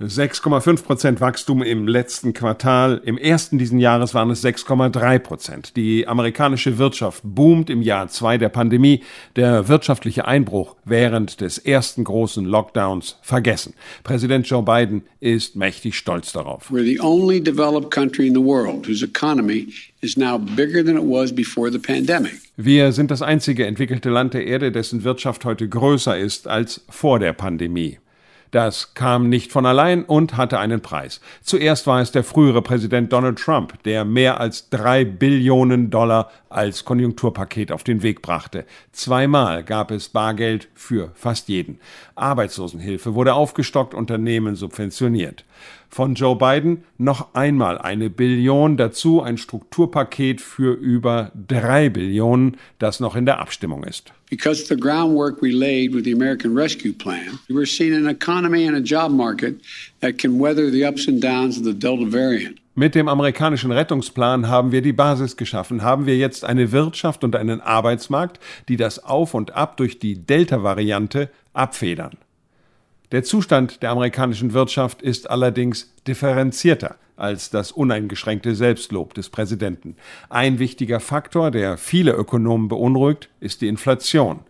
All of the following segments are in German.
6,5 Prozent Wachstum im letzten Quartal. Im ersten diesen Jahres waren es 6,3 Prozent. Die amerikanische Wirtschaft boomt im Jahr zwei der Pandemie. Der wirtschaftliche Einbruch während des ersten großen Lockdowns vergessen. Präsident Joe Biden ist mächtig stolz darauf. We're the only developed country in the world whose economy is now bigger than it was before the pandemic. Wir sind das einzige entwickelte Land der Erde, dessen Wirtschaft heute größer ist als vor der Pandemie. Das kam nicht von allein und hatte einen Preis. Zuerst war es der frühere Präsident Donald Trump, der mehr als drei Billionen Dollar als Konjunkturpaket auf den Weg brachte. Zweimal gab es Bargeld für fast jeden. Arbeitslosenhilfe wurde aufgestockt, Unternehmen subventioniert. Von Joe Biden noch einmal eine Billion, dazu ein Strukturpaket für über drei Billionen, das noch in der Abstimmung ist. Because of the groundwork we laid with the American Rescue Plan, we're seeing an economy and a job market that can weather the ups and downs of the Delta variant. Mit dem amerikanischen Rettungsplan haben wir die Basis geschaffen, haben wir jetzt eine Wirtschaft und einen Arbeitsmarkt, die das Auf und Ab durch die Delta-Variante abfedern. Der Zustand der amerikanischen Wirtschaft ist allerdings differenzierter als das uneingeschränkte Selbstlob des Präsidenten. Ein wichtiger Faktor, der viele Ökonomen beunruhigt, ist die Inflation.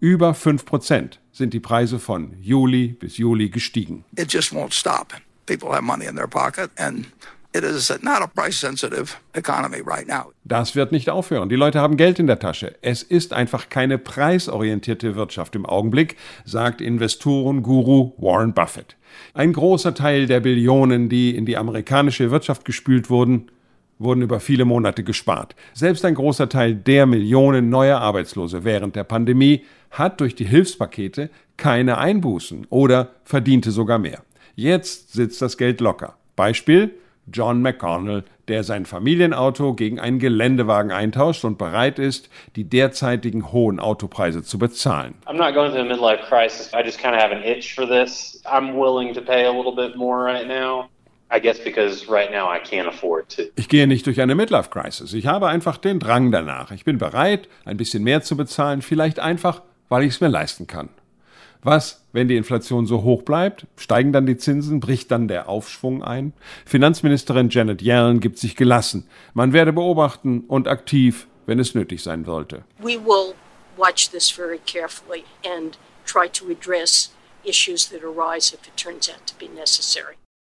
Über 5 Prozent sind die Preise von Juli bis Juli gestiegen. It just won't stop. People have money in their pocket and It is not a price-sensitive economy right now. Das wird nicht aufhören. Die Leute haben Geld in der Tasche. Es ist einfach keine preisorientierte Wirtschaft im Augenblick, sagt Investorenguru Warren Buffett. Ein großer Teil der Billionen, die in die amerikanische Wirtschaft gespült wurden, wurden über viele Monate gespart. Selbst ein großer Teil der Millionen neuer Arbeitslose während der Pandemie hat durch die Hilfspakete keine Einbußen oder verdiente sogar mehr. Jetzt sitzt das Geld locker. Beispiel John McConnell, der sein Familienauto gegen einen Geländewagen eintauscht und bereit ist, die derzeitigen hohen Autopreise zu bezahlen. I'm not going through a midlife crisis. I just kind of have an itch for this. I'm willing to pay a little bit more right now. I guess because right now I can't afford to. Ich gehe nicht durch eine Midlife Crisis. Ich habe einfach den Drang danach. Ich bin bereit, ein bisschen mehr zu bezahlen, vielleicht einfach, weil ich es mir leisten kann. Was, wenn die Inflation so hoch bleibt? Steigen dann die Zinsen? Bricht dann der Aufschwung ein? Finanzministerin Janet Yellen gibt sich gelassen. Man werde beobachten und aktiv, wenn es nötig sein sollte. We will watch this very carefully and try to address issues that arise if it turns out to be necessary.